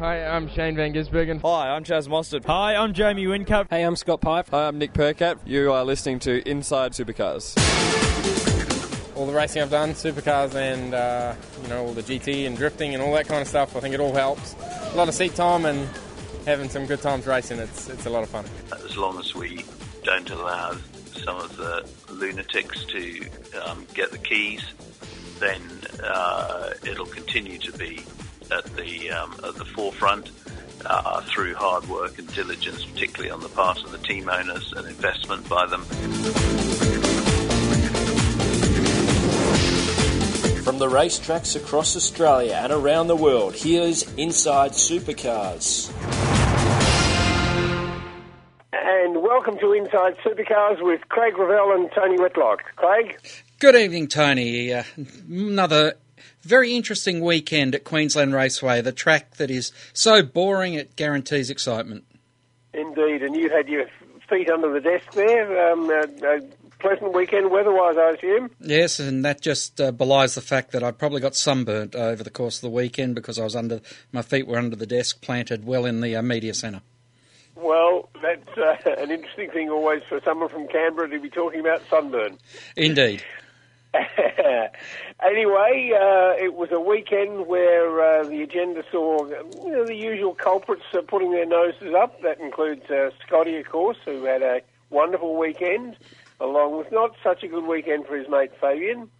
Hi, I'm Shane Van Gisbergen. Hi, I'm Chaz Mostert. Hi, I'm Jamie Whincup. Hey, I'm Scott Pye. Hi, I'm Nick Percat. You are listening to Inside Supercars. All the racing I've done, supercars and uh, you know all the GT and drifting and all that kind of stuff. I think it all helps. A lot of seat time and having some good times racing. It's it's a lot of fun. As long as we don't allow some of the lunatics to um, get the keys, then uh, it'll continue to be at the um, at the forefront uh, through hard work and diligence, particularly on the part of the team owners and investment by them. From the racetracks across Australia and around the world, here's Inside Supercars. And welcome to Inside Supercars with Craig Revell and Tony Whitlock. Craig? Good evening, Tony. Uh, another very interesting weekend at Queensland Raceway, the track that is so boring it guarantees excitement. Indeed, and you had your feet under the desk there. Um, pleasant weekend weather-wise, I assume. Yes, and that just uh, belies the fact that I probably got sunburnt over the course of the weekend because I was under my feet were under the desk, planted well in the uh, media centre. Well, that's uh, an interesting thing always for someone from Canberra to be talking about sunburn. Indeed. anyway, uh, it was a weekend where uh, the agenda saw you know, the usual culprits uh, putting their noses up. That includes uh, Scotty, of course, who had a wonderful weekend, along with not such a good weekend for his mate Fabian.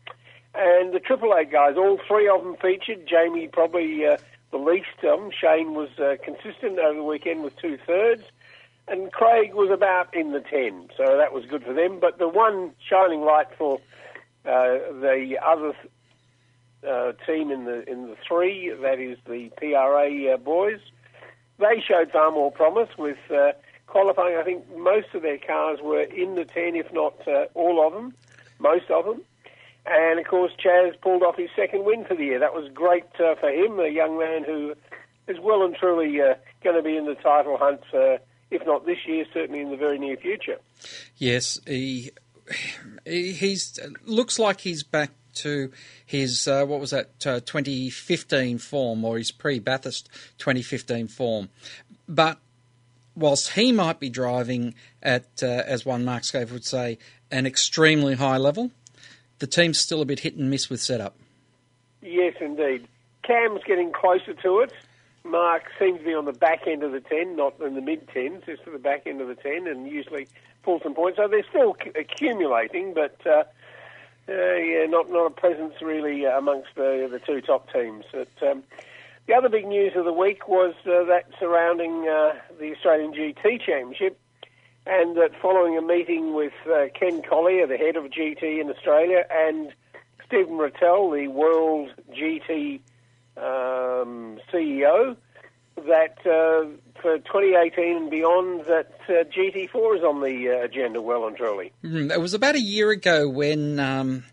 And the Eight guys, all three of them featured. Jamie probably uh, the least of them. Shane was uh, consistent over the weekend with two thirds. And Craig was about in the 10, so that was good for them. But the one shining light for the other uh, team in the in the three, that is the PRA uh, boys, they showed far more promise with uh, qualifying. I think most of their cars were in the ten, if not uh, all of them, most of them. And of course, Chaz pulled off his second win for the year. That was great uh, for him, a young man who is well and truly going to be in the title hunt. if not this year, certainly in the very near future. Yes, he he's looks like he's back to his uh, what was that uh, 2015 form or his pre-Bathurst 2015 form, but whilst he might be driving at uh, as one Mark Skaife would say an extremely high level, the team's still a bit hit and miss with setup. Yes, indeed. Cam's getting closer to it. Mark seems to be on the back end of the 10, not in the mid 10s, just to the back end of the 10, and usually pull some points. So they're still c- accumulating, but uh, uh, yeah, not not a presence really amongst the the two top teams. But, um, the other big news of the week was uh, that surrounding uh, the Australian GT Championship, and that following a meeting with uh, Ken Collier, the head of GT in Australia, and Stéphane Ratel, the World GT um, CEO, that uh, for 2018 and beyond, that uh, GT4 is on the uh, agenda well and truly. Mm, it was about a year ago when um,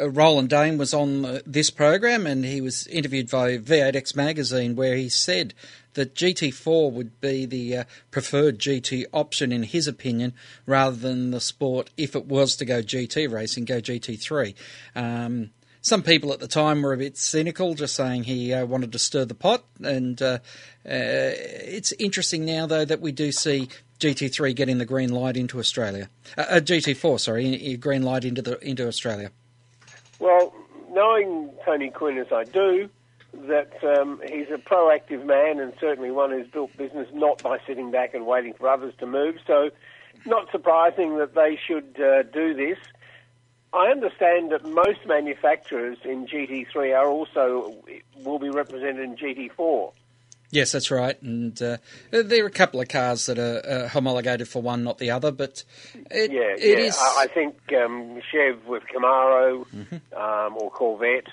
Roland Dane was on this program and he was interviewed by V8X magazine where he said that GT4 would be the uh, preferred GT option in his opinion rather than the sport if it was to go GT racing, go GT3. Um, some people at the time were a bit cynical, just saying he uh, wanted to stir the pot. And uh, uh, it's interesting now, though, that we do see GT3 getting the green light into Australia. Uh, GT4, sorry, green light into the into Australia. Well, knowing Tony Quinn as I do, that um, he's a proactive man and certainly one who's built business not by sitting back and waiting for others to move. So, not surprising that they should uh, do this. I understand that most manufacturers in GT3 are also will be represented in GT4. Yes, that's right, and uh, there are a couple of cars that are uh, homologated for one, not the other. But it, yeah, it yeah. is- I, think um, Chev with Camaro um, or Corvette,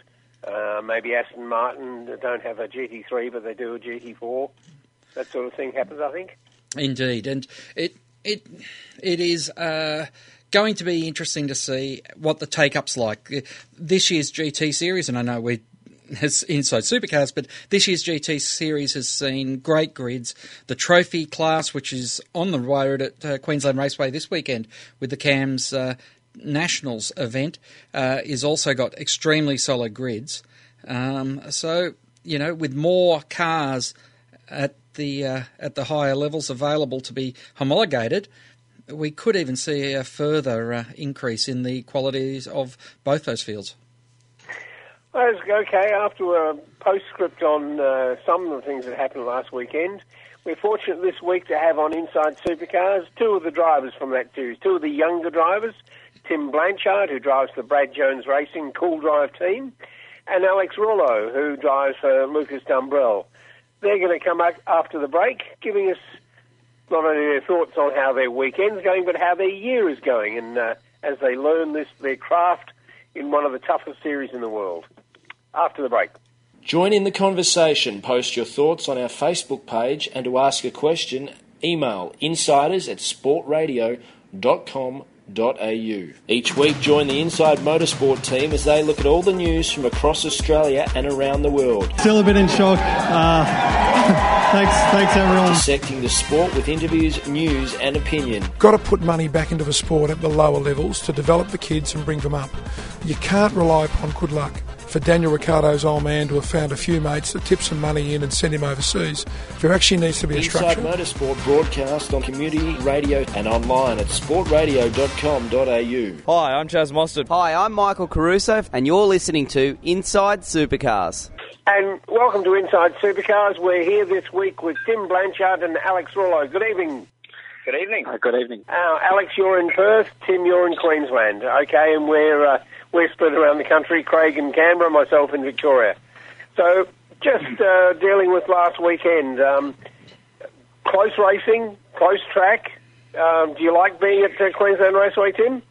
uh, maybe Aston Martin don't have a GT3, but they do a GT4. That sort of thing happens, I think. Indeed, and it it it is uh, going to be interesting to see what the take up's like. This year's GT series, and I know we has inside supercars, but this year's GT series has seen great grids. The trophy class, which is on the road at uh, Queensland Raceway this weekend with the Cams uh, Nationals event, uh, is also got extremely solid grids. Um, so you know, with more cars at the uh, at the higher levels available to be homologated, we could even see a further uh, increase in the qualities of both those fields. Okay. After a postscript on uh, some of the things that happened last weekend, we're fortunate this week to have on Inside Supercars two of the drivers from that series, two of the younger drivers, Tim Blanchard, who drives the Brad Jones Racing Cool Drive team, and Alex Rullo, who drives for Lucas Dumbrell. They're going to come back after the break, giving us not only their thoughts on how their weekend's going, but how their year is going, and uh, as they learn this their craft in one of the toughest series in the world. After the break. Join in the conversation. Post your thoughts on our Facebook page, and to ask a question, email insiders at sportradio.com each week, join the Inside Motorsport team as they look at all the news from across Australia and around the world. Still a bit in shock. Uh, thanks, thanks everyone. Dissecting the sport with interviews, news, and opinion. Got to put money back into the sport at the lower levels to develop the kids and bring them up. You can't rely upon good luck for Daniel Ricciardo's old man to have found a few mates that tip some money in and send him overseas. There actually needs to be a Inside structure. Motorsport broadcast on community radio and online at sportradio.com.au. Hi, I'm Chaz Mostert. Hi, I'm Michael Caruso, and you're listening to Inside Supercars. And welcome to Inside Supercars. We're here this week with Tim Blanchard and Alex Rullo. Good evening. Good evening. Uh, good evening. Uh, Alex, you're in Perth. Tim, you're in Queensland. Okay, and we're uh, we're split around the country. Craig in Canberra, myself in Victoria. So, just uh, dealing with last weekend. Um, close racing, close track. Um, do you like being at uh, Queensland Raceway, Tim?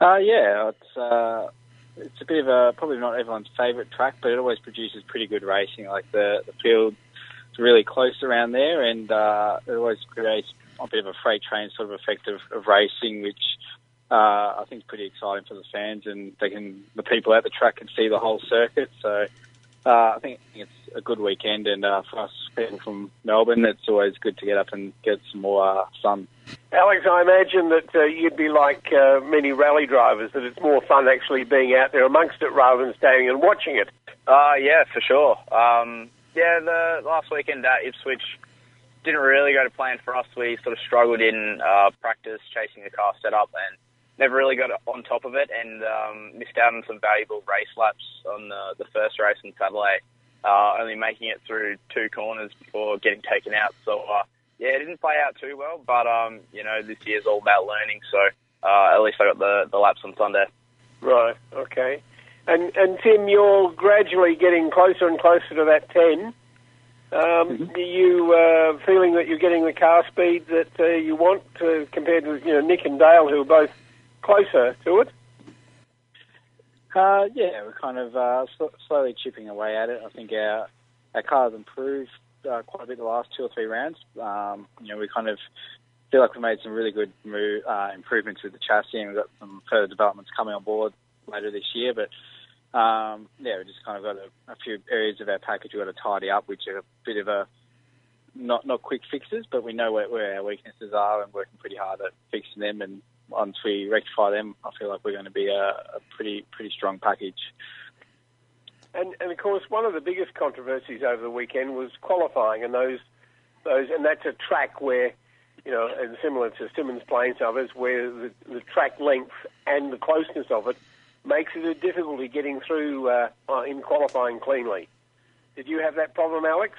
Uh, yeah, it's uh, it's a bit of a probably not everyone's favourite track, but it always produces pretty good racing. Like the the field is really close around there, and uh, it always creates a bit of a freight train sort of effect of, of racing, which uh, I think it's pretty exciting for the fans, and they can the people at the track can see the whole circuit. So uh, I think it's a good weekend, and uh, for us people from Melbourne, it's always good to get up and get some more uh, sun. Alex, I imagine that uh, you'd be like uh, many rally drivers, that it's more fun actually being out there amongst it rather than standing and watching it. Uh, yeah, for sure. Um, yeah, the last weekend at Ipswich didn't really go to plan for us. We sort of struggled in uh, practice, chasing the car setup, and never really got on top of it, and um, missed out on some valuable race laps on the, the first race in Adelaide, uh, only making it through two corners before getting taken out. So, uh, yeah, it didn't play out too well, but, um, you know, this year's all about learning, so uh, at least I got the, the laps on Sunday. Right, okay. And, and Tim, you're gradually getting closer and closer to that 10. Um, Mm-hmm. Are you uh, feeling that you're getting the car speed that uh, you want uh, compared with you know Nick and Dale, who are both closer to it? Uh, yeah, we're kind of uh, sl- slowly chipping away at it. I think our our car's improved uh, quite a bit the last two or three rounds. Um, you know, we kind of feel like we made some really good move, uh, improvements with the chassis, and we've got some further developments coming on board later this year. But um, yeah, we just kind of got a, a few areas of our package we've got to tidy up, which are a bit of a not not quick fixes, but we know where, where our weaknesses are and working pretty hard at fixing them. And once we rectify them, I feel like we're going to be a, a pretty pretty strong package. And, and of course, one of the biggest controversies over the weekend was qualifying, and those those and that's a track where you know, and similar to Symmons Plains and others, where the, the track length and the closeness of it makes it a difficulty getting through uh, in qualifying cleanly. Did you have that problem, Alex?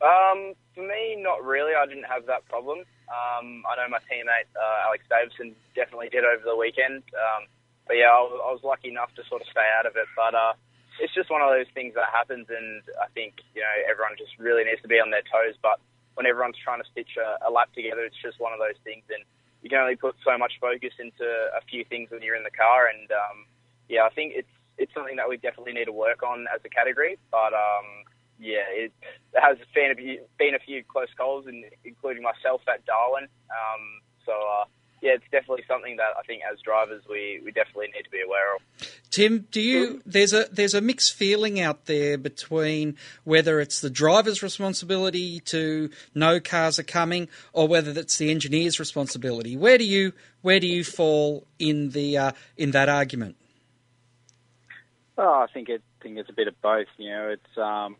Um, for me, not really. I didn't have that problem. Um, I know my teammate uh, Alex Davison definitely did over the weekend. Um, but yeah, I was, I was lucky enough to sort of stay out of it. But uh, it's just one of those things that happens, and I think you know everyone just really needs to be on their toes. But when everyone's trying to stitch a, a lap together, it's just one of those things, and you can only put so much focus into a few things when you're in the car. And um, yeah, I think it's it's something that we definitely need to work on as a category. But um, yeah, it has been a, few, been a few close calls, and including myself at Darwin. Um, so uh, yeah, it's definitely something that I think as drivers we, we definitely need to be aware of. Tim, do you there's a there's a mixed feeling out there between whether it's the driver's responsibility to know cars are coming or whether it's the engineer's responsibility. Where do you where do you fall in the uh, in that argument? Oh, I think it think it's a bit of both. You know, it's um,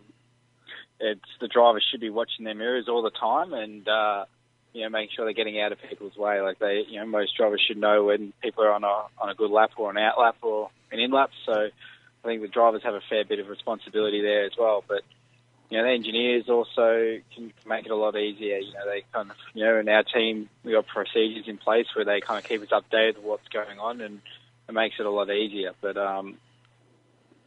it's the drivers should be watching their mirrors all the time and uh, you know making sure they're getting out of people's way. Like they, you know, most drivers should know when people are on a on a good lap or an out lap or an in lap. So I think the drivers have a fair bit of responsibility there as well. But you know, the engineers also can make it a lot easier. You know, they kind of, you know, in our team, we got procedures in place where they kind of keep us updated with what's going on, and it makes it a lot easier. But um,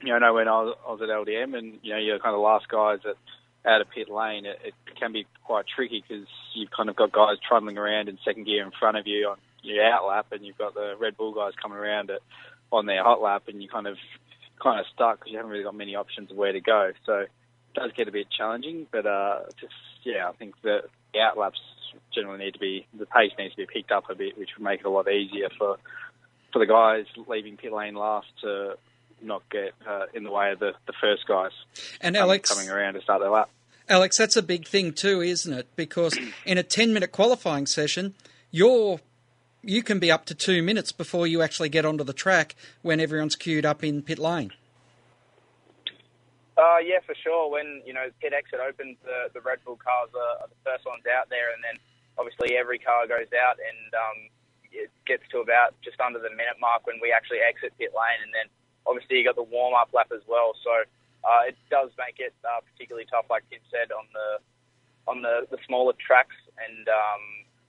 you know, I know when I was, I was at LDM, and you know, you're kind of the last guys at out of pit lane, it, it can be quite tricky because you've kind of got guys trundling around in second gear in front of you on your out lap, and you've got the Red Bull guys coming around at, on their hot lap, and you kind of kind of stuck because you haven't really got many options of where to go. So it does get a bit challenging, but uh, just yeah, I think the out laps generally need to be the pace needs to be picked up a bit, which would make it a lot easier for for the guys leaving pit lane last to not get uh, in the way of the, the first guys And Alex- coming around to start their lap. Alex, that's a big thing too, isn't it? Because in a 10 minute qualifying session, you're, you can be up to two minutes before you actually get onto the track when everyone's queued up in pit lane. Uh, yeah, for sure. When you know pit exit opens, the the Red Bull cars are, are the first ones out there, and then obviously every car goes out, and um, it gets to about just under the minute mark when we actually exit pit lane, and then obviously you got the warm up lap as well. So uh, it does make it uh, particularly tough, like Tim said, on the on the, the smaller tracks, and um,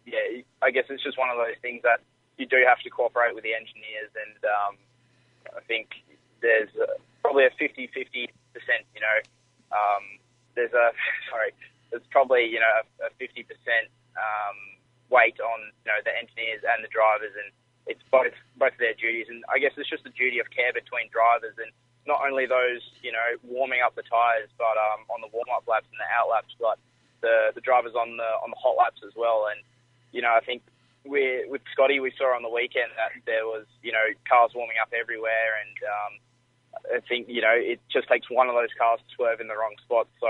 yeah, I guess it's just one of those things that you do have to cooperate with the engineers, and um, I think there's uh, probably a 50-50 percent. You know, um, there's a sorry, there's probably you know a, a 50 percent um, weight on you know the engineers and the drivers, and it's both both their duties. And I guess it's just the duty of care between drivers and not only those you know warming up the tyres, but um, on the warm up laps and the out laps, but the the drivers on the on the hot laps as well. And you know, I think we with Scotty, we saw on the weekend that there was you know cars warming up everywhere, and um, I think you know it just takes one of those cars to swerve in the wrong spot. So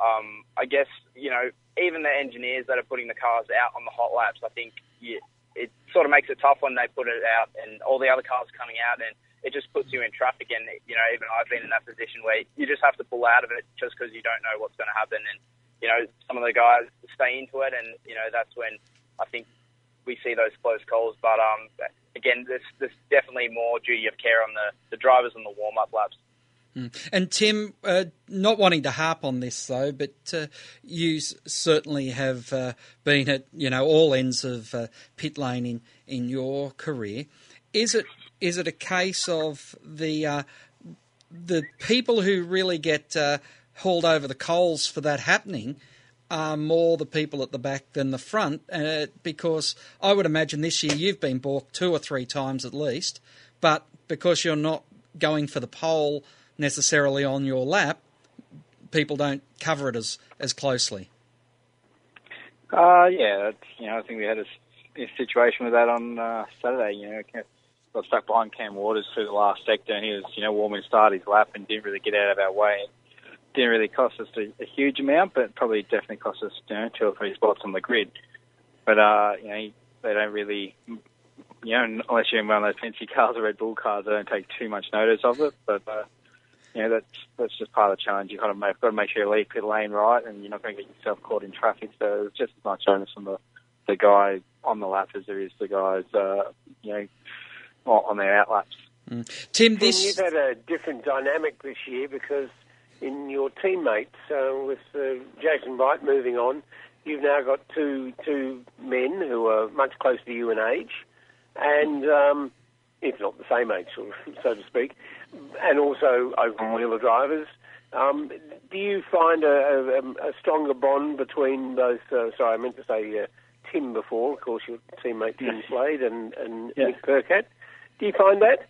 um, I guess you know even the engineers that are putting the cars out on the hot laps, I think yeah, it sort of makes it tough when they put it out and all the other cars coming out and. It just puts you in traffic, and you know, even I've been in that position where you just have to pull out of it just because you don't know what's going to happen. And you know, some of the guys stay into it, and you know, that's when I think we see those close calls. But um, again, there's, there's definitely more duty of care on the, the drivers on the warm up laps. Mm. And Tim, uh, not wanting to harp on this though, but uh, you certainly have uh, been at you know all ends of uh, pit lane in, in your career. Is it is it a case of the uh, the people who really get uh, hauled over the coals for that happening? Are more the people at the back than the front, because I would imagine this year you've been balked two or three times at least, but because you're not going for the pole necessarily on your lap, people don't cover it as, as closely. Uh, yeah, you know, I think we had a situation with that on uh, Saturday. You know, got stuck behind Cam Waters through the last sector, and he was, you know, warming start his lap and didn't really get out of our way. Didn't really cost us a, a huge amount, but probably definitely cost us, you know, two or three spots on the grid. But uh, you know, they don't really, you know, unless you're in one of those fancy cars or Red Bull cars, they don't take too much notice of it. But uh, you know, that's that's just part of the challenge. You kind of make, got to make sure you leave pit lane right, and you're not going to get yourself caught in traffic. So it's just as much onus on the the guy on the lap as there is the guys, uh, you know, on on their out laps. Tim, Tim, you've had a different dynamic this year because in your teammates, uh, with uh, Jason Bright moving on, you've now got two two men who are much closer to you in age, and um, if not the same age, so to speak, and also open wheeler drivers. Um, do you find a, a, a stronger bond between those? Uh, sorry, I meant to say uh, Tim before. Of course, your teammate Tim Slade and, and Yeah. Nick Percat. Do you find that?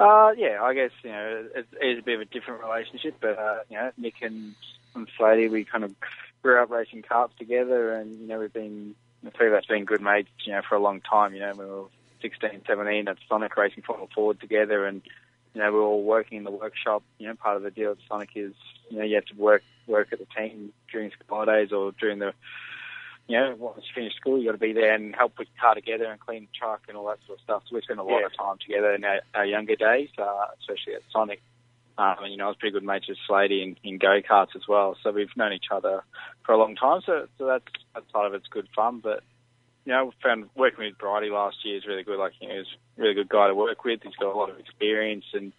Uh, yeah, I guess you know it is a bit of a different relationship, but uh, you know Nick and, and Slady, we kind of grew up racing karts together, and you know we've been the three of us been good mates, you know, for a long time. You know, we were 16, 17 at Sonic racing Formula Ford together, and you know we were all working in the workshop. You know, part of the deal at Sonic is you know you have to work work at the team during school holidays or during the you know, once you finish school, you got to be there and help put your car together and clean the truck and all that sort of stuff. So we spent a lot Yeah. of time together in our, our younger days, uh, especially at Sonic. Um, and, you know, I was pretty good mates with Slady in, in go karts as well. So we've known each other for a long time. So, so that's that part of it's good fun. But you know, found working with Brighty last year is really good. Like, you know, he's a really good guy to work with. He's got a lot of experience, and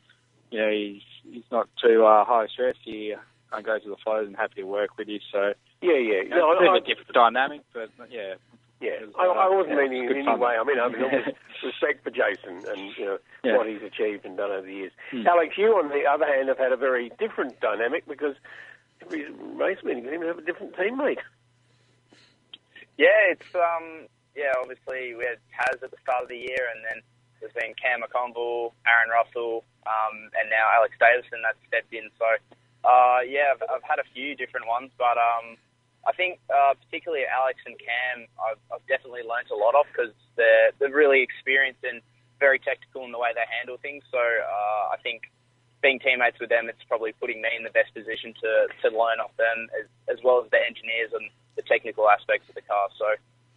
you know, he's he's not too uh, high stress. He uh, goes with the flow and happy to work with you. So Yeah, yeah. you know, No, it's a bit I- of a different dynamic, but yeah. Yeah, was, I, I uh, wasn't yeah, meaning in any fun. way. I mean, I mean, I respect for Jason and you know Yeah. what he's achieved and done over the years. Hmm. Alex, you on the other hand have had a very different dynamic because every race meeting you have a different teammate. Yeah, it's um yeah, obviously we had Taz at the start of the year and then there's been Cam McConville, Aaron Russell, um, and now Alex Davison that's stepped in. So uh yeah, I've, I've had a few different ones, but um I think uh, particularly Alex and Cam, I've, I've definitely learnt a lot off because they're they're really experienced and very technical in the way they handle things. So uh, I think being teammates with them, it's probably putting me in the best position to, to learn off them as, as well as the engineers and the technical aspects of the car. So,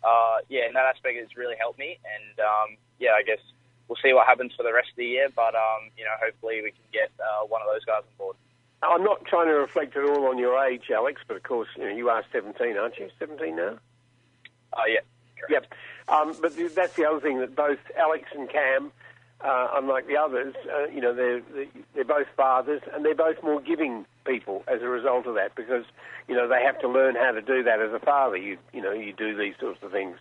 uh, yeah, in that aspect, it's really helped me. And, um, yeah, I guess we'll see what happens for the rest of the year. But, um, you know, hopefully we can get uh, one of those guys on board. I'm not trying to reflect at all on your age, Alex, but of course, you know, you are 17, aren't you? 17 now? Uh, yeah. Yep. Um, but that's the other thing that both Alex and Cam, uh, unlike the others, uh, you know, they're, they're- both fathers and they're both more giving people as a result of that because, you know, they have to learn how to do that as a father. You, you know, you do these sorts of things.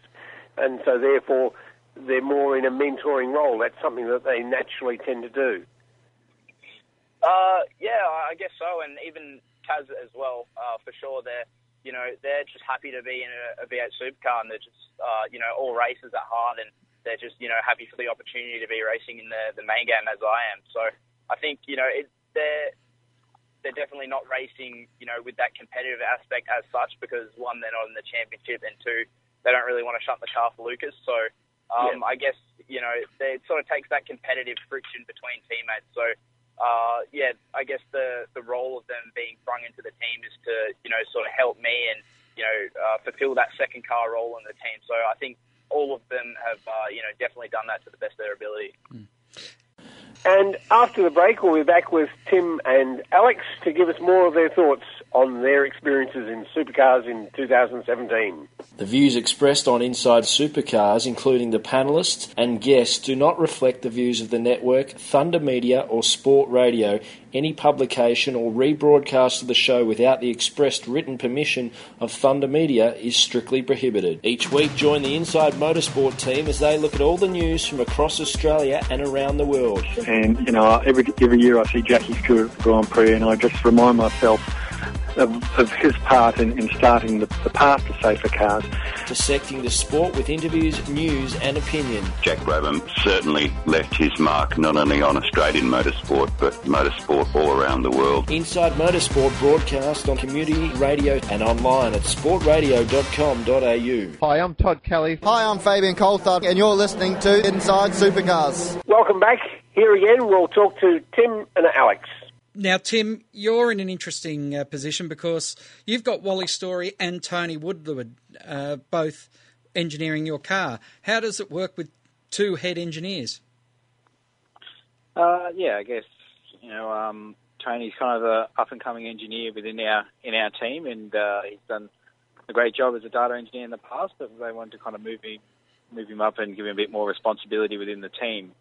And so therefore, they're more in a mentoring role. That's something that they naturally tend to do. Uh, yeah, I guess so, and even Taz as well, uh, for sure. They're, you know, they're just happy to be in a, a V8 supercar, and they're just, uh, you know, all races at heart, and they're just, you know, happy for the opportunity to be racing in the the main game as I am. So I think, you know, it, they're they're definitely not racing, you know, with that competitive aspect as such, because one, they're not in the championship, and two, they don't really want to shut the car for Lucas. So um, I guess, you know, they, it sort of takes that competitive friction between teammates. So uh, yeah, I guess the the role of them being brung into the team is to you know sort of help me and you know uh, fulfill that second car role in the team. So I think all of them have uh, you know definitely done that to the best of their ability. And after the break, we'll be back with Tim and Alex to give us more of their thoughts on their experiences in supercars in 2017. The views expressed on Inside Supercars, including the panelists and guests, do not reflect the views of the network, Thunder Media, or Sport Radio. Any publication or rebroadcast of the show without the expressed written permission of Thunder Media is strictly prohibited. Each week, join the Inside Motorsport team as they look at all the news from across Australia and around the world. And you know, every every year I see Jackie Stewart at the Grand Prix, and I just remind myself of, of his part in, in starting the, the path to safer cars. Dissecting the sport with interviews, news, and opinion. Jack Brabham certainly left his mark not only on Australian motorsport but motorsport all around the world. Inside Motorsport broadcast on community radio and online at sportradio.com.au. Hi, I'm Todd Kelly. Hi, I'm Fabian Coulthard, and you're listening to Inside Supercars. Welcome back. Here again, we'll talk to Tim and Alex. Now, Tim, you're in an interesting uh, position because you've got Wally Story and Tony Woodward uh, both engineering your car. How does it work with two head engineers? Uh, yeah, I guess you know um, Tony's kind of a up and coming engineer within our in our team, and uh, he's done a great job as a data engineer in the past. But they wanted to kind of move him move him up and give him a bit more responsibility within the team.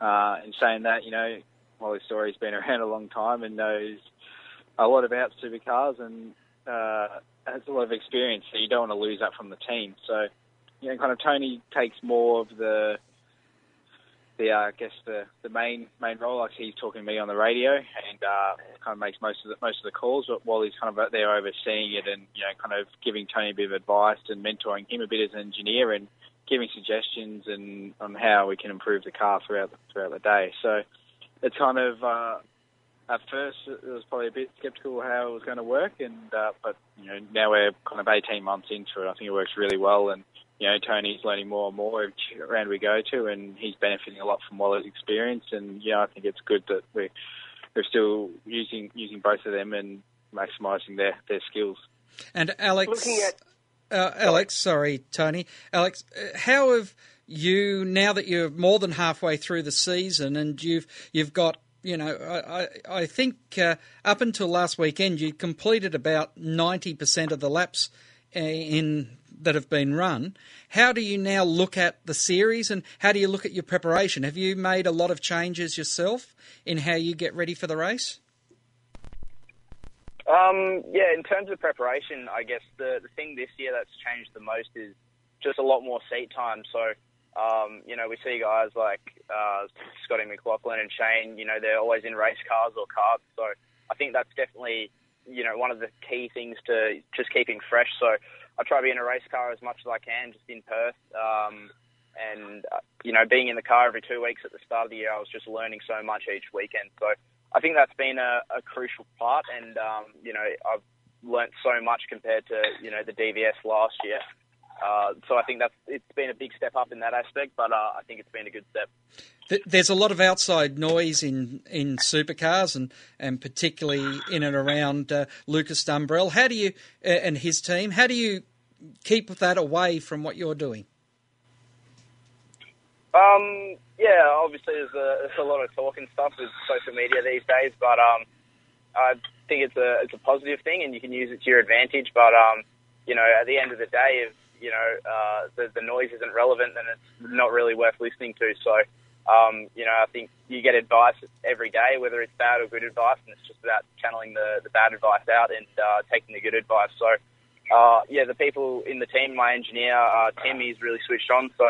Uh, in saying that, you know, Wally Story's been around a long time and knows a lot about supercars and uh, has a lot of experience. So you don't want to lose that from the team. So you know, kind of Tony takes more of the the uh, I guess the the main main role. Like he's talking to me on the radio and uh, kind of makes most of the most of the calls. But he's kind of out there overseeing it and you know kind of giving Tony a bit of advice and mentoring him a bit as an engineer and giving suggestions and on how we can improve the car throughout the, throughout the day. So it's kind of uh, at first it was probably a bit skeptical how it was going to work, and uh, but you know now we're kind of 18 months into it. I think it works really well, and you know Tony's learning more and more each round we go to, and he's benefiting a lot from Wally's experience. And yeah, I think it's good that we we're still using using both of them and maximising their their skills. And Alex, Looking at uh, Alex, sorry, Tony, Alex, uh, how have you now that you're more than halfway through the season and you've you've got you know, I, I, think uh, up until last weekend, you completed about 90% of the laps uh, in that have been run. How do you now look at the series and how do you look at your preparation? Have you made a lot of changes yourself in how you get ready for the race? Um, yeah, in terms of preparation, I guess the, the thing this year that's changed the most is just a lot more seat time. So, um, you know, we see guys like uh, Scotty McLaughlin and Shane, you know, they're always in race cars or carts. So I think that's definitely, you know, one of the key things to just keeping fresh. So I try to be in a race car as much as I can, just in Perth. Um, and, uh, you know, being in the car every two weeks at the start of the year, I was just learning so much each weekend. So I think that's been a, a crucial part. And, um, you know, I've learnt so much compared to, you know, the DVS last year. Uh, so I think that's it's been a big step up in that aspect, but uh, I think it's been a good step. There's a lot of outside noise in, in supercars and, and particularly in and around uh, Lucas Dumbrell. How do you and his team? How do you keep that away from what you're doing? Um, yeah, obviously there's a, there's a lot of talk and stuff with social media these days, but um, I think it's a it's a positive thing and you can use it to your advantage. But um, you know, at the end of the day, if you know uh, the the noise isn't relevant, then it's not really worth listening to. So um, you know, I think you get advice every day, whether it's bad or good advice, and it's just about channeling the, the bad advice out and uh, taking the good advice. So, uh, yeah, the people in the team, my engineer, uh, Tim, he's really switched on. So,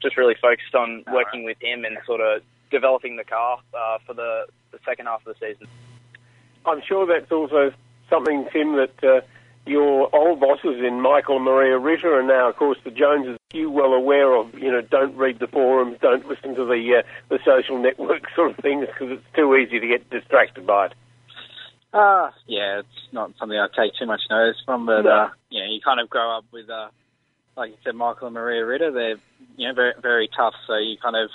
just really focused on working with him and sort of developing the car uh, for the, the second half of the season. I'm sure that's also something, Tim, that uh, your old bosses in Michael and Maria Ritter and now, of course, the Joneses, you well aware of, you know, don't read the forums, don't listen to the uh, the social network sort of things because it's too easy to get distracted by it. Uh, yeah, it's not something I take too much notice from, but, No. uh, you know, you kind of grow up with, uh, like you said, Michael and Maria Ritter, they're, you know, very, very tough, so you kind of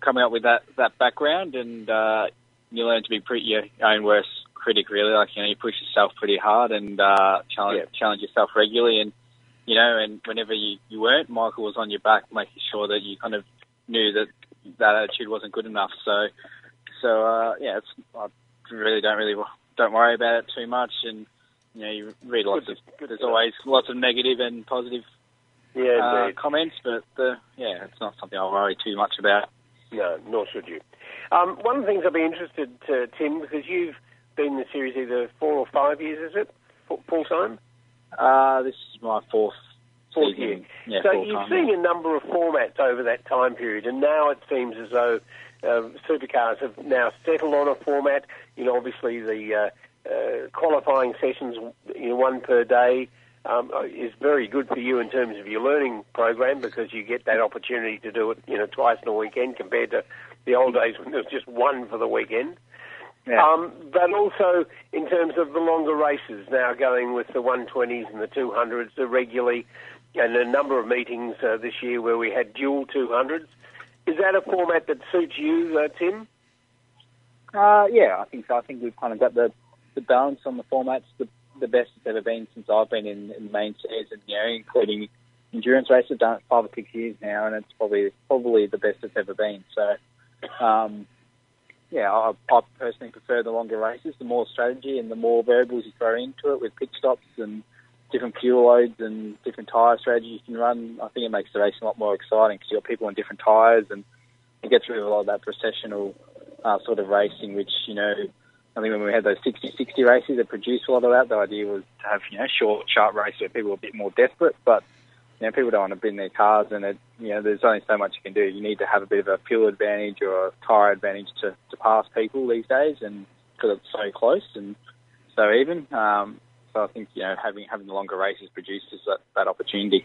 coming up with that, that background and, uh, you learn to be pretty your own worst critic, really. Like, you know, you push yourself pretty hard and, uh, challenge, challenge yourself regularly and, you know, and whenever you, you weren't, Michael was on your back, making sure that you kind of knew that that attitude wasn't good enough. So, so uh, yeah, it's, I really don't really don't worry about it too much, and you know, you read lots of. There's always lots of negative and positive Yeah, uh, comments, but uh, yeah, it's not something I worry too much about. No, nor should you. Um, one of the things I'd be interested, uh, Tim, because you've been in the series either four or five years, is it? Full time? Uh, this is my fourth Fourth year. Yeah, so you've time, seen yeah. a number of formats over that time period, and now it seems as though uh, supercars have now settled on a format. You know, obviously the uh, uh, qualifying sessions, you know, one per day, um, is very good for you in terms of your learning program because you get that opportunity to do it, you know, twice in a weekend compared to the old days when there was just one for the weekend. Um, but also in terms of the longer races now going with the 120s and the 200s the regularly and a number of meetings uh, this year where we had dual 200s. Is that a format that suits you, uh, Tim? Uh, yeah, I think so. I think we've kind of got the, the balance on the formats the, the best it's ever been since I've been in, in the main season, you know, including endurance races. I've done it five or six years now, and it's probably probably the best it's ever been. So, um, yeah, I, I personally prefer the longer races, the more strategy and the more variables you throw into it with pit stops and different fuel loads and different tyre strategies you can run. I think it makes the race a lot more exciting because you've got people on different tyres and it gets rid of a lot of that processional uh, sort of racing, which, you know, I think when we had those 60-60 races that produced a lot of that, the idea was to have, you know, short, sharp races where people were a bit more desperate, but, you know, people don't want to bin their cars and, it, you know, there's only so much you can do. You need to have a bit of a fuel advantage or a tyre advantage to, to pass people these days and because it's so close and so even. Um, so I think, you know, having, having the longer races produces that, that opportunity.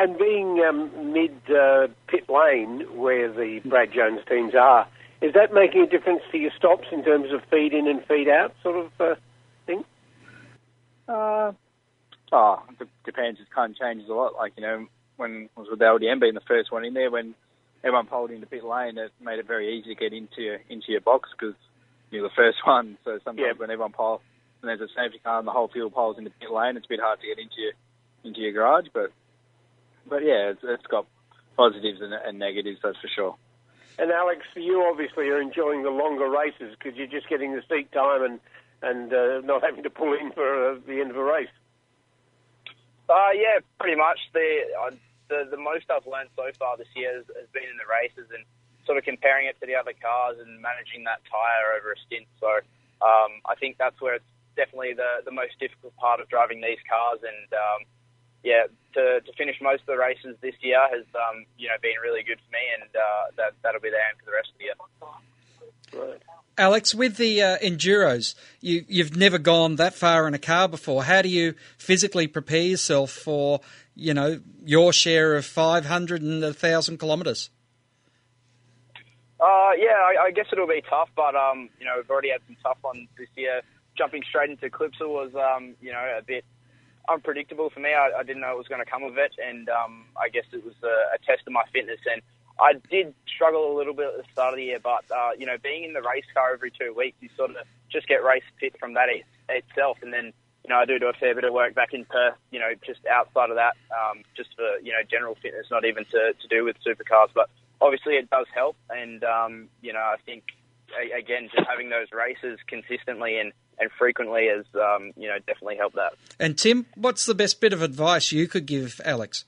And being um, mid uh, pit lane where the Brad Jones teams are, is that making a difference to your stops in terms of feed in and feed out sort of uh, thing? Uh, oh, it depends. It kind of changes a lot. Like, you know, when I was with the LDM being the first one in there, when everyone pulled into pit lane, it made it very easy to get into your, into your box because you're the first one. So sometimes when everyone pulls, and there's a safety car and the whole field pulls into pit lane, it's a bit hard to get into your, into your garage. But, but yeah, it's, it's got positives and, and negatives, that's for sure. And Alex, you obviously are enjoying the longer races because you're just getting the seat time and and uh, not having to pull in for uh, the end of a race. Uh, yeah, pretty much. The, uh, the the most I've learned so far this year has, has been in the races and sort of comparing it to the other cars and managing that tyre over a stint. So um, I think that's where it's definitely the the most difficult part of driving these cars. And um, yeah, to, to finish most of the races this year has um, you know been really good for me, and uh, that that'll be the aim for the rest of the year. Right. Alex, with the uh, enduros, you, you've never gone that far in a car before. How do you physically prepare yourself for, you know, your share of 500 and a 1,000 kilometres? Uh, yeah, I, I guess it'll be tough, but um, you know, we've already had some tough ones this year. Jumping straight into Clipsal was, um, you know, a bit unpredictable for me. I, I didn't know it was going to come of it, and um, I guess it was a, a test of my fitness. And I did struggle a little bit at the start of the year, but uh, you know, being in the race car every two weeks, you sort of just get race fit from that it, itself, and then you know, I do do a fair bit of work back in Perth, you know, just outside of that, um, just for you know general fitness, not even to, to do with supercars, but obviously it does help, and um, you know, I think again, just having those races consistently and and frequently has um, you know definitely helped that. And Tim, what's the best bit of advice you could give Alex?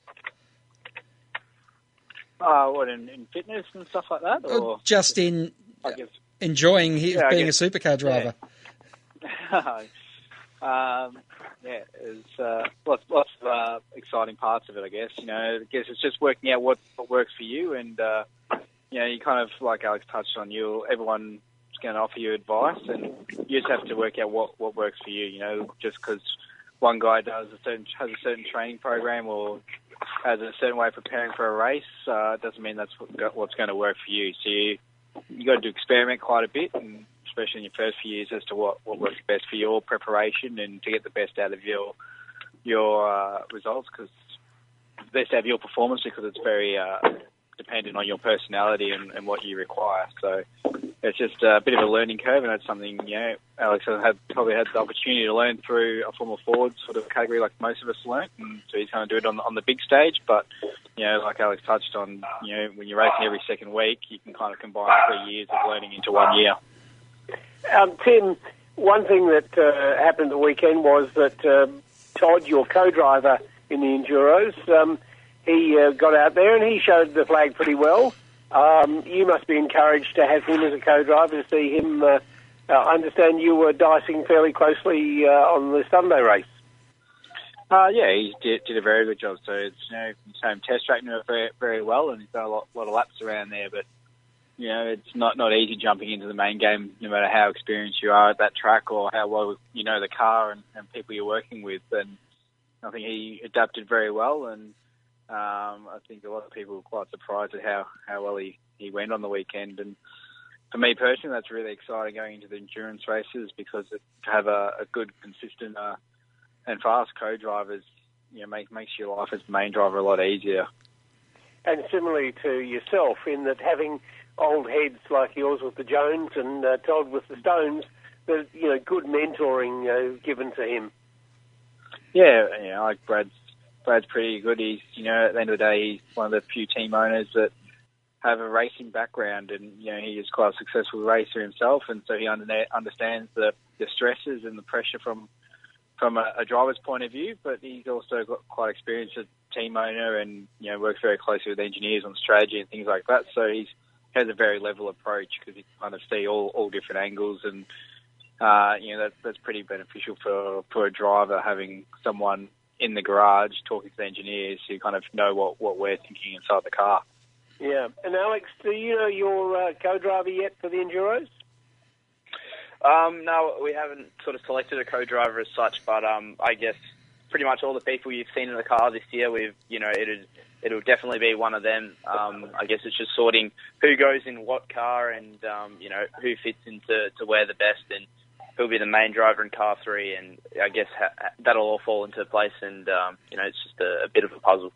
Uh, what in, in fitness and stuff like that, or just in I guess enjoying Yeah, being guess- a supercar driver? um, yeah, there's uh, lots, lots of uh, exciting parts of it. I guess you know, I guess it's just working out what, what works for you, and uh, you know, you kind of like Alex touched on. You, everyone's going to offer you advice, and you just have to work out what what works for you. You know, just because one guy does a certain has a certain training program or has a certain way of preparing for a race, uh, doesn't mean that's what, what's going to work for you. So you you got to experiment quite a bit, and especially in your first few years, as to what, what works best for your preparation and to get the best out of your your uh, results. Because best out of your performance, because it's very uh, dependent on your personality and, and what you require. So it's just a bit of a learning curve, and it's something you know Alex has had, probably had the opportunity to learn through a Formula Ford sort of category, like most of us learnt, and so he's going to do it on on the big stage. But you know, like Alex touched on, you know, when you're racing every second week, you can kind of combine three years of learning into one year. Um, Tim, one thing that uh, happened the weekend was that um, Todd, your co-driver in the Enduros, um, he uh, got out there and he showed the flag pretty well. Um, you must be encouraged to have him as a co-driver to see him. Uh, uh, I understand you were dicing fairly closely uh, on the Sunday race. Uh, yeah, he did, did a very good job. So it's you know home test track knew it very very well, and he's done a lot, lot of laps around there. But you know it's not not easy jumping into the main game, no matter how experienced you are at that track or how well you know the car and, and people you're working with. And I think he adapted very well, and um, I think a lot of people were quite surprised at how how well he he went on the weekend. And for me personally, that's really exciting going into the endurance races because to have a, a good, consistent uh, and fast co-drivers, you know, make, makes your life as the main driver a lot easier. And similarly to yourself, in that having old heads like yours with the Jones and uh, Todd with the Stones, there's you know good mentoring uh, given to him. Yeah, yeah, like Brad's Brad's pretty good. He's you know at the end of the day he's one of the few team owners that have a racing background, and you know he is quite a successful racer himself, and so he under- understands the the stresses and the pressure from from a, a driver's point of view. But he's also got quite experienced as a team owner, and you know works very closely with engineers on strategy and things like that. So he's has a very level approach because he can kind of see all all different angles and. Uh, you know that, that's pretty beneficial for for a driver having someone in the garage talking to the engineers who kind of know what, what we're thinking inside the car. Yeah. And Alex, do you know your uh, co-driver yet for the Enduros? Um, no, we haven't sort of selected a co-driver as such, but um, I guess pretty much all the people you've seen in the car this year, we've you know it'll it'll definitely be one of them. Um, I guess it's just sorting who goes in what car and um, you know who fits into to where the best and who'll be the main driver in car three, and I guess ha- that'll all fall into place. And um, you know it's just a, a bit of a puzzle.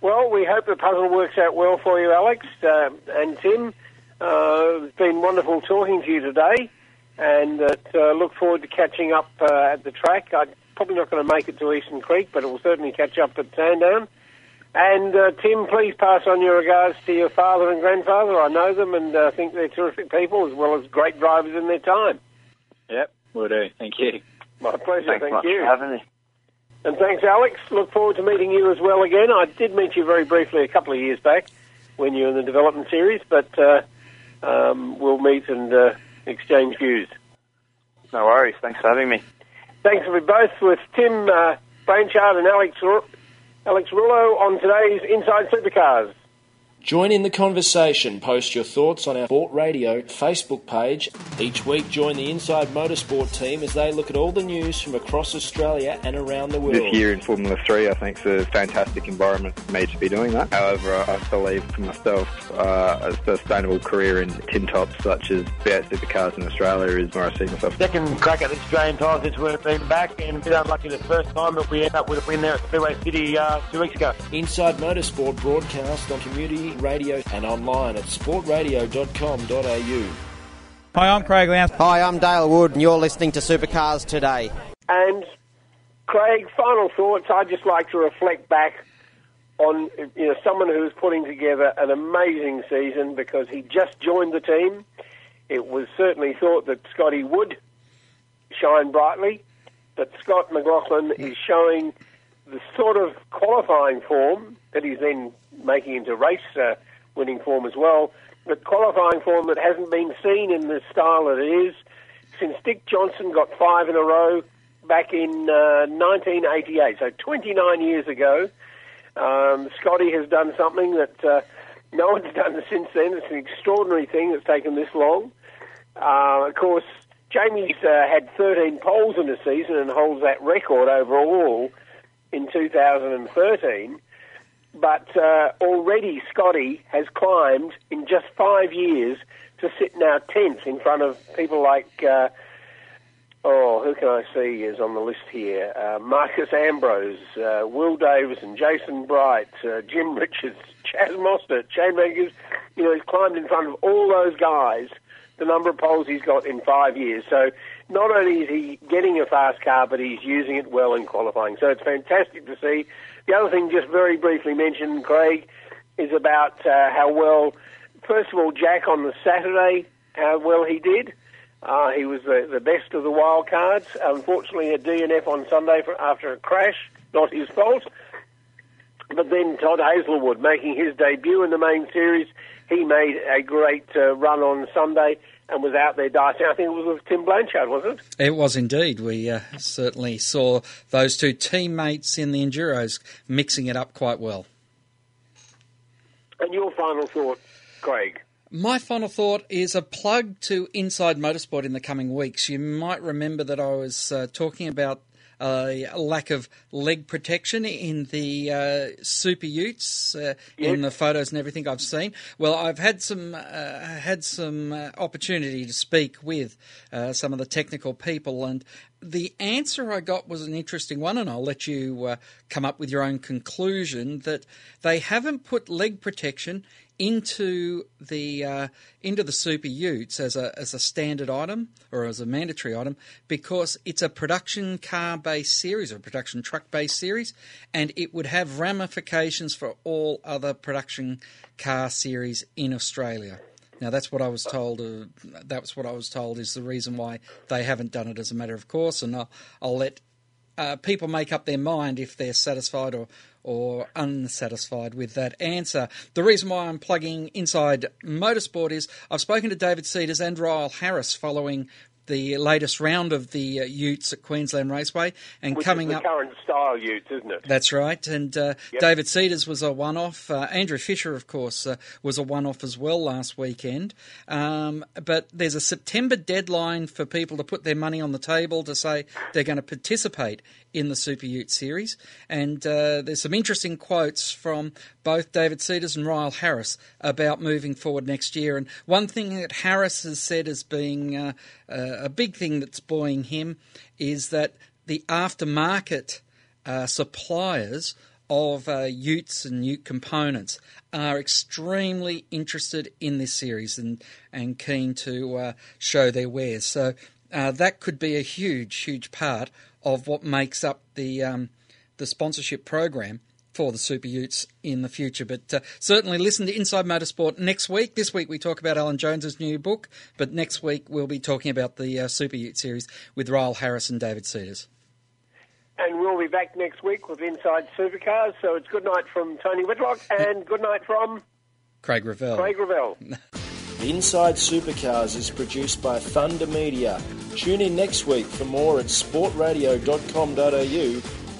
Well, we hope the puzzle works out well for you, Alex uh, and Tim. Uh, it's been wonderful talking to you today, and uh, look forward to catching up uh, at the track. I'm probably not going to make it to Eastern Creek, but we'll certainly catch up at Sandown. And uh, Tim, please pass on your regards to your father and grandfather. I know them and uh, think they're terrific people as well as great drivers in their time. Yep, will do. Thank you. My pleasure. Thanks Thank much you. for having me. And thanks, Alex. Look forward to meeting you as well again. I did meet you very briefly a couple of years back when you were in the development series, but uh, um, we'll meet and uh, exchange views. No worries. Thanks for having me. Thanks to both with Tim uh, Blanchard and Alex Ru- Alex Rullo on today's Inside Supercars. Join in the conversation. Post your thoughts on our Sport Radio Facebook page. Each week, join the Inside Motorsport team as they look at all the news from across Australia and around the world. This year in Formula 3, I think it's a fantastic environment for me to be doing that. However, I believe for myself, uh, a sustainable career in tin tops such as V8 Supercars in Australia is where I see myself. Second crack at the Australian title since we've been back, and a bit unlucky the first time, but we end up with a win there at Speedway City uh, two weeks ago. Inside Motorsport broadcast on community radio and online at sportradio.com.au. Hi, I'm Craig Lowndes. Hi, I'm Dale Wood, and you're listening to Supercars Today. And Craig, final thoughts. I'd just like to reflect back on you know someone who's putting together an amazing season because he just joined the team. It was certainly thought that Scotty would shine brightly, but Scott McLaughlin is showing the sort of qualifying form that he's then making into race uh, winning form as well, but qualifying form that hasn't been seen in the style that it is since Dick Johnson got five in a row back in uh, 1988, so 29 years ago. Um, Scotty has done something that uh, no one's done since then. It's an extraordinary thing that's taken this long. Uh, of course, Jamie's uh, had 13 poles in a season and holds that record overall in 2013. But uh, already Scotty has climbed in just five years to sit now 10th in front of people like, uh, oh, who can I see is on the list here? Uh, Marcos Ambrose, uh, Will Davis, and Jason Bright, uh, Jim Richards, Chaz Mostert, Shane Maggers. You know, he's climbed in front of all those guys the number of poles he's got in five years. So not only is he getting a fast car, but he's using it well in qualifying. So it's fantastic to see. The other thing, just very briefly mentioned, Craig, is about uh, how well, first of all, Jack on the Saturday, how well he did. Uh, he was the, the best of the wild cards. Unfortunately, a DNF on Sunday for, after a crash, not his fault. But then Todd Hazelwood making his debut in the main series. He made a great uh, run on Sunday and was out there dicing. I think it was with Tim Blanchard, wasn't it? It was indeed. We uh, certainly saw those two teammates in the Enduros mixing it up quite well. And your final thought, Craig? My final thought is a plug to Inside Motorsport in the coming weeks. You might remember that I was uh, talking about a lack of leg protection in the uh, super utes uh, in the photos and everything I've seen. Well, I've had some uh, had some uh, opportunity to speak with uh, some of the technical people, and the answer I got was an interesting one, and I'll let you uh, come up with your own conclusion that they haven't put leg protection into the uh, into the super utes as a as a standard item or as a mandatory item because it's a production car based series or production truck based series and it would have ramifications for all other production car series in Australia. Now that's what I was told. Uh, that's what I was told is the reason why they haven't done it as a matter of course, and I'll, I'll let uh, people make up their mind if they're satisfied or or unsatisfied with that answer. The reason why I'm plugging Inside Motorsport is I've spoken to David Sieders and Ryal Harris following the latest round of the uh, Utes at Queensland Raceway, and Which coming up. current style Utes, isn't it? That's right. And uh, Yep. David Sieders was a one off. Uh, Andrew Fisher, of course, uh, was a one off as well last weekend. Um, but there's a September deadline for people to put their money on the table to say they're going to participate in the Super Ute series. And uh, there's some interesting quotes from both David Sieders and Ryal Harris about moving forward next year. And one thing that Harris has said as being a big thing that's buoying him is that the aftermarket uh, suppliers of uh, Utes and Ute components are extremely interested in this series and, and keen to uh, show their wares. So uh, that could be a huge, huge part of what makes up the um, the sponsorship program for the Super Utes in the future. But uh, certainly listen to Inside Motorsport next week. This week we talk about Alan Jones's new book, but next week we'll be talking about the uh, Super Ute series with Ryal Harris and David Sieders. And we'll be back next week with Inside Supercars. So it's good night from Tony Whitlock and good night from Craig Revell. Craig Revell. Inside Supercars is produced by Thunder Media. Tune in next week for more at sportradio.com.au